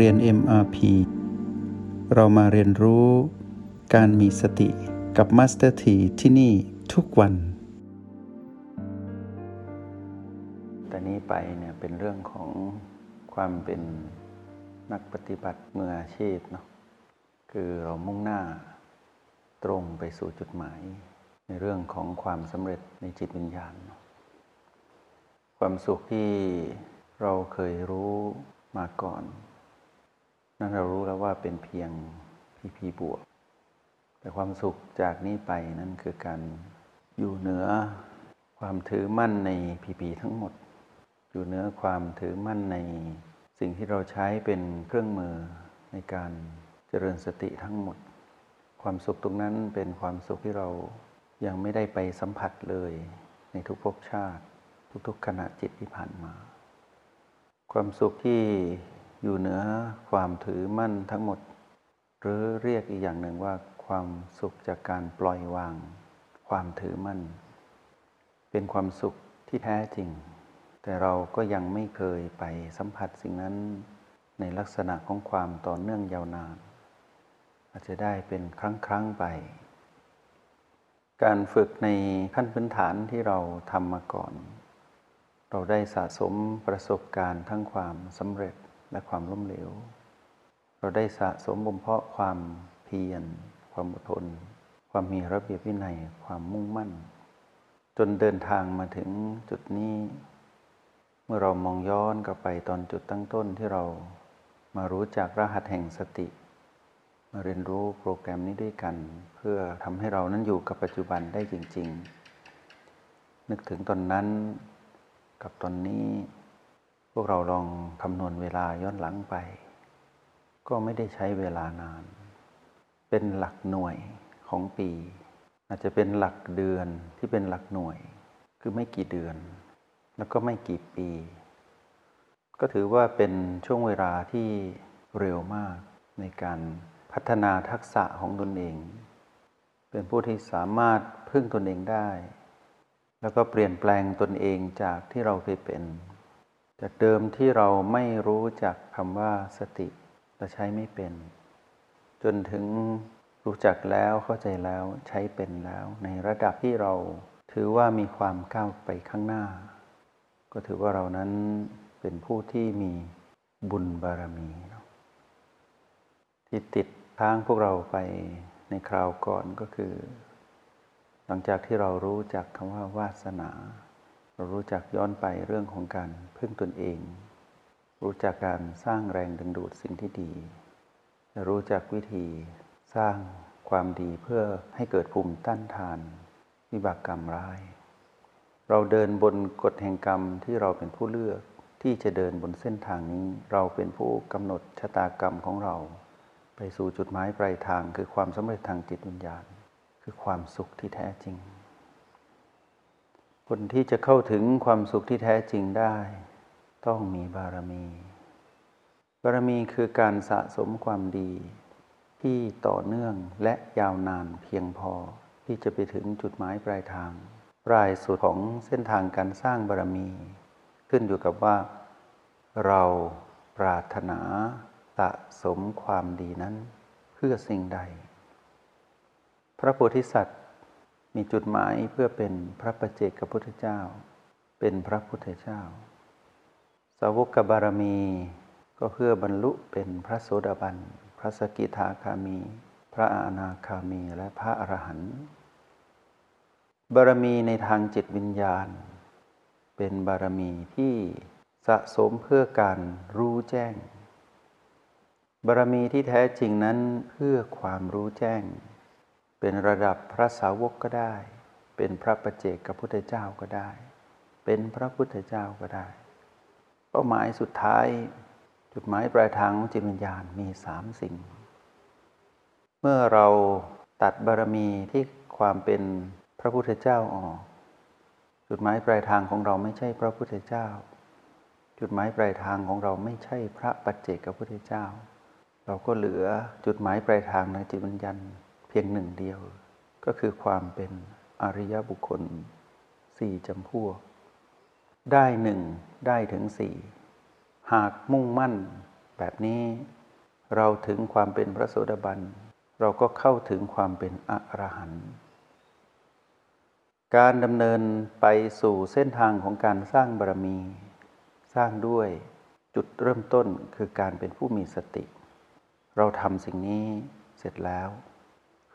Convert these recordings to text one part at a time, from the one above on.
เรียน MRP เรามาเรียนรู้การมีสติกับ Master T ที่ที่นี่ทุกวัน แต่นี้ไปเนี่ยเป็นเรื่องของความเป็นนักปฏิบัติมืออาชีพเนาะ คือเรามุ่งหน้าตรงไปสู่จุดหมาย ในเรื่องของความสำเร็จในจิตวิญญาณ ความสุขที่เราเคยรู้มาก่อน นั่นเรารู้แล้วว่าเป็นเพียงพีพีบวก แต่ความสุขจากนี้ไปนั่นคือการอยู่เหนือความถือมั่นในพีพีทั้งหมด อยู่เหนือความถือมั่นในสิ่งที่เราใช้เป็นเครื่องมือในการเจริญสติทั้งหมด ความสุขตรงนั้นเป็นความสุขที่เรายังไม่ได้ไปสัมผัสเลยในทุกภพชาติ ทุกๆขณะจิตที่ผ่านมา ความสุขที่ อยู่เหนือความถือมั่นทั้งหมด หรือเรียกอีกอย่างหนึ่งว่าความสุขจากการปล่อยวาง ความถือมั่น เป็นความสุขที่แท้จริง แต่เราก็ยังไม่เคยไปสัมผัสสิ่งนั้นในลักษณะของความต่อเนื่องยาวนาน อาจจะได้เป็นครั้งครั้งไป การฝึกในขั้นพื้นฐานที่เราทำมาก่อน เราได้สะสมประสบการณ์ทั้งความสำเร็จ และความล้มเหลว เราได้สะสมบ่มเพาะความเพียร ความอดทน ความมีระเบียบวินัย ความมุ่งมั่น จนเดินทางมาถึงจุดนี้ เมื่อเรามองย้อนกลับไปตอนจุดตั้งต้นที่เรามารู้จักรหัสแห่งสติ มาเรียนรู้โปรแกรมนี้ด้วยกัน เพื่อทำให้เรานั้นอยู่กับปัจจุบันได้จริง ๆ นึกถึงตอนนั้นกับตอนนี้ พวกเราลองคำนวณเวลาย้อนหลังไป ก็ไม่ได้ใช้เวลานาน เป็นหลักหน่วยของปี อาจจะเป็นหลักเดือนที่เป็นหลักหน่วย คือไม่กี่เดือน แล้วก็ไม่กี่ปี ก็ถือว่าเป็นช่วงเวลาที่เร็วมากในการพัฒนาทักษะของตนเอง เป็นผู้ที่สามารถพึ่งตนเองได้ แล้วก็เปลี่ยนแปลงตนเองจากที่เราเคยเป็น จากเดิมที่เราไม่รู้จักคำว่าสติและใช้ไม่เป็น จนถึงรู้จักแล้วเข้าใจแล้วใช้เป็นแล้ว ในระดับที่เราถือว่ามีความก้าวไปข้างหน้า ก็ถือว่าเรานั้นเป็นผู้ที่มีบุญบารมี ที่ติดทางพวกเราไปในคราวก่อนก็คือ หลังจากที่เรารู้จักคำว่าวาสนา เรารู้จักย้อนไปเรื่องของการพึ่งตนเอง รู้จักการสร้างแรงดึงดูดสิ่งที่ดี รู้จักวิธีสร้างความดีเพื่อให้เกิดภูมิต้านทานวิบากกรรมร้าย เราเดินบนกฎแห่งกรรมที่เราเป็นผู้เลือกที่จะเดินบนเส้นทางนี้ เราเป็นผู้กำหนดชะตากรรมของเรา ไปสู่จุดหมายปลายทางคือความสำเร็จทางจิตวิญญาณ คือความสุขที่แท้จริง คนที่จะเข้าถึงความสุขที่แท้จริงได้ ต้องมีบารมี บารมีคือการสะสมความดี ที่ต่อเนื่องและยาวนานเพียงพอที่จะไปถึงจุดหมายปลายทาง ปลายสุดของเส้นทางการสร้างบารมี ขึ้นอยู่กับว่า เราปรารถนาสะสมความดีนั้น เพื่อสิ่งใด พระโพธิสัตว์ มีจุดหมายเพื่อเป็นพระประเจกพุทธเจ้า เป็นพระพุทธเจ้า สาวกบารมีก็เพื่อบรรลุเป็นพระโสดาบัน พระสกิทาคามี พระอนาคามีและพระอรหันต์บารมีในทางจิตวิญญาณ เป็นบารมีที่สะสมเพื่อการรู้แจ้ง บารมีที่แท้จริงนั้นเพื่อความรู้แจ้ง เป็นระดับพระสาวกก็ได้ เป็นพระประเจกกับพุทธเจ้าก็ได้ เป็นพระพุทธเจ้าก็ได้ เป้าหมายสุดท้าย จุดหมายปลายทางของจิตวิญญาณมีสามสิ่ง เมื่อเราตัดบารมีที่ความเป็นพระพุทธเจ้าออก จุดหมายปลายทางของเราไม่ใช่พระพุทธเจ้า จุดหมายปลายทางของเราไม่ใช่พระปัจเจกพระพุทธเจ้า เราก็เหลือจุดหมายปลายทางในจิตวิญญาณ พียงหนึ่งเดียวก็คือความเป็นอริยบุคคลสี่จำพวก ได้หนึ่งได้ถึงสี่หากมุ่งมั่นแบบนี้ เราถึงความเป็นพระโสดาบัน เราก็เข้าถึงความเป็นอรหันต์การดำเนินไปสู่เส้นทางของการสร้างบารมี สร้างด้วยจุดเริ่มต้นคือการเป็นผู้มีสติ เราทำสิ่งนี้เสร็จแล้ว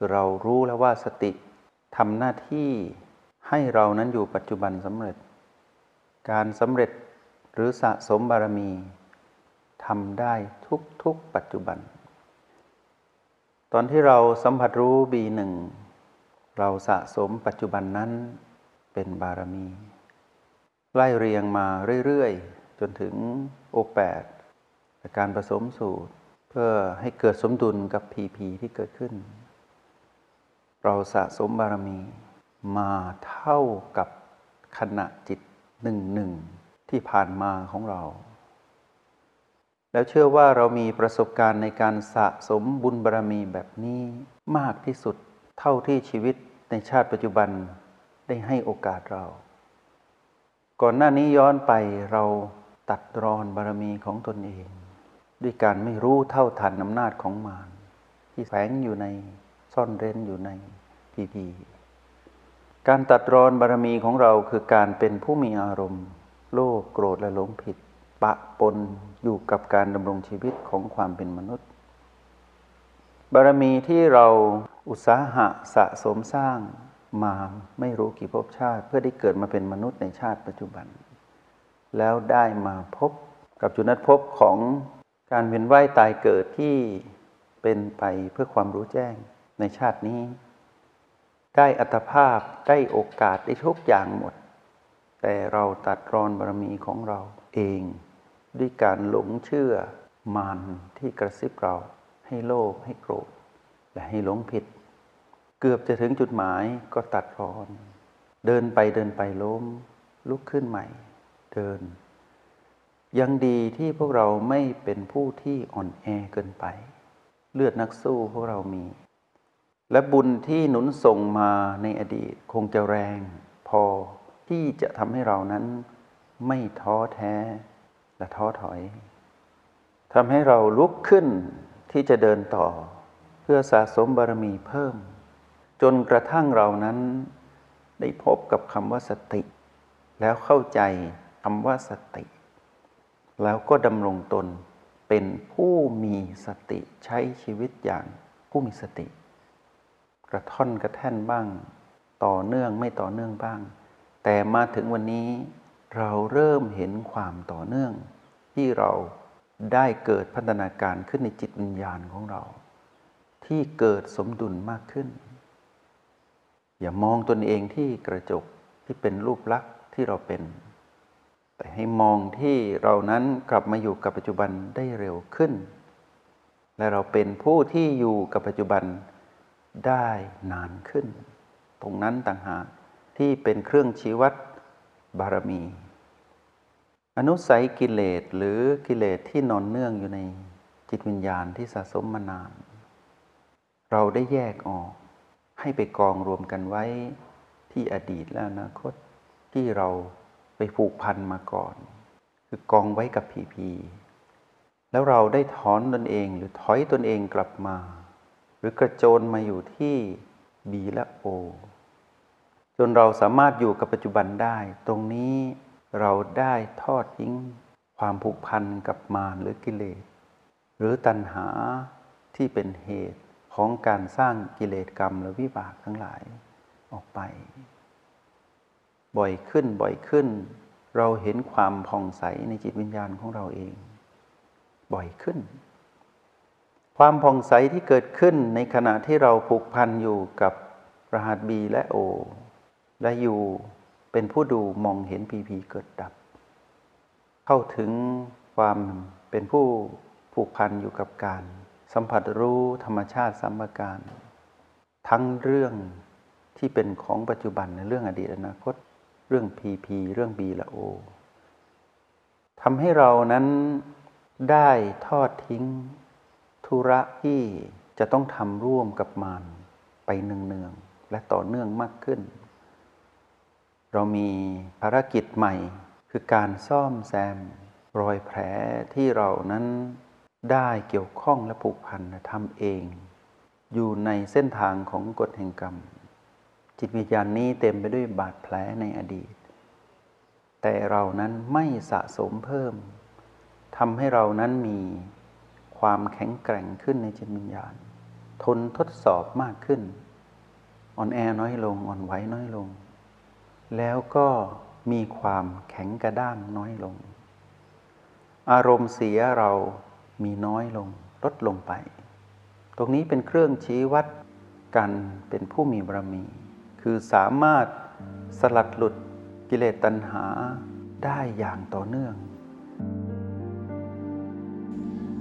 คือเรารู้แล้วว่าสติทำหน้าที่ให้เรานั้นอยู่ปัจจุบันสำเร็จ การสำเร็จหรือสะสมบารมีทำได้ทุกๆปัจจุบัน ตอนที่เราสัมผัสรู้บีหนึ่งเราสะสมปัจจุบันนั้นเป็นบารมี ไล่เรียงมาเรื่อยๆ จนถึงโอแปดการผสมสูตร เพื่อให้เกิดสมดุลกับพีพีที่เกิดขึ้น เราสะสมบารมีมาเท่ากับขณะจิตหนึ่งหนึ่งที่ผ่านมาของเรา แล้วเชื่อว่าเรามีประสบการณ์ในการสะสมบุญบารรมีแบบนี้มากที่สุดเท่าที่ชีวิตในชาติปัจจุบันได้ให้โอกาสเรา ก่อนหน้านี้ย้อนไปเราตัดรอนบารรมีของตนเอง ด้วยการไม่รู้เท่าทันอำนาจของมารที่แฝงอยู่ใน ซ่อนเร้นอยู่ในพีพีการตัดรอนบารมีของเราคือการเป็นผู้มีอารมณ์ โลภโกรธและหลงผิด ปะปนอยู่กับการดำรงชีวิตของความเป็นมนุษย์ บารมีที่เราอุตสาหะสะสมสร้างมาไม่รู้กี่ภพชาติ เพื่อได้เกิดมาเป็นมนุษย์ในชาติปัจจุบัน แล้วได้มาพบกับจุดนัดพบของการเวียนว่ายตายเกิดที่เป็นไปเพื่อความรู้แจ้ง ในชาตินี้ ได้อัตภาพได้โอกาสได้ทุกอย่างหมด แต่เราตัดรอนบารมีของเราเอง ด้วยการหลงเชื่อมารที่กระซิบเรา ให้โลภให้โกรธ และให้หลงผิด เกือบจะถึงจุดหมายก็ตัดรอน เดินไปเดินไปล้ม ลุกขึ้นใหม่ เดิน ยังดีที่พวกเราไม่เป็นผู้ที่อ่อนแอเกินไป เลือดนักสู้พวกเรามี และบุญที่หนุนส่งมาในอดีตคงจะแรง พอที่จะทำให้เรานั้นไม่ท้อแท้และท้อถอยทำให้เราลุกขึ้นที่จะเดินต่อ เพื่อสะสมบารมีเพิ่ม จนกระทั่งเรานั้นได้พบกับคำว่าสติ แล้วเข้าใจคำว่าสติ แล้วก็ดำรงตนเป็นผู้มีสติใช้ชีวิตอย่างผู้มีสติ กระท่อนกระแท่นบ้าง ต่อเนื่องไม่ต่อเนื่องบ้าง แต่มาถึงวันนี้เราเริ่มเห็นความต่อเนื่อง ที่เราได้เกิดพัฒนาการขึ้นในจิตวิญญาณของเรา ที่เกิดสมดุลมากขึ้น อย่ามองตนเองที่กระจกที่เป็นรูปลักษณ์ที่เราเป็น แต่ให้มองที่เรานั้นกลับมาอยู่กับปัจจุบันได้เร็วขึ้น และเราเป็นผู้ที่อยู่กับปัจจุบัน ได้นานขึ้น ตรงนั้นต่างหากที่เป็นเครื่องชี้วัดบารมี อนุสัยกิเลสหรือกิเลสที่นอนเนื่องอยู่ในจิตวิญญาณที่สะสมมานาน เราได้แยกออกให้ไปกองรวมกันไว้ที่อดีตและอนาคตที่เราไปผูกพันมาก่อน คือกองไว้กับผีผีแล้วเราได้ถอนตนเองหรือถอยตนเองกลับมา หรือกระโจนมาอยู่ที่บีและโอจนเราสามารถอยู่กับปัจจุบันได้ ตรงนี้เราได้ทอดทิ้งความผูกพันกับมารหรือกิเลส หรือตัณหาที่เป็นเหตุของการสร้างกิเลสกรรมและวิบากทั้งหลายออกไป บ่อยขึ้นบ่อยขึ้น เราเห็นความผ่องใสในจิตวิญญาณของเราเอง บ่อยขึ้น ความผ่องใสที่เกิดขึ้นในขณะที่เราผูกพันอยู่กับรหัสบีและโอและอยู่เป็นผู้ดูมองเห็นพีพีเกิดดับ เข้าถึงความเป็นผู้ผูกพันอยู่กับการ สัมผัสรู้ธรรมชาติสัมปการ ทั้งเรื่องที่เป็นของปัจจุบันในเรื่องอดีตอนาคต เรื่องพีพีเรื่องบีและโอทำให้เรานั้นได้ทอดทิ้ง ธุระที่จะต้องทำร่วมกับมารไปเนืองๆและต่อเนื่องมากขึ้น เรามีภารกิจใหม่ คือการซ่อมแซม รอยแผลที่เรานั้นได้เกี่ยวข้องและผูกพันทำเอง อยู่ในเส้นทางของกฎแห่งกรรม จิตวิญญาณนี้เต็มไปด้วยบาดแผลในอดีต แต่เรานั้นไม่สะสมเพิ่มทำให้เรานั้นมี ความแข็งแกร่งขึ้นในจิตวิญญาณ ทนทดสอบมากขึ้น อ่อนแอน้อยลง อ่อนไหวน้อยลง แล้วก็มีความแข็งกระด้างน้อยลง อารมณ์เสียเรามีน้อยลง ลดลงไป ตรงนี้เป็นเครื่องชี้วัดกันเป็นผู้มีบารมี คือสามารถสลัดหลุดกิเลสตัณหาได้อย่างต่อเนื่อง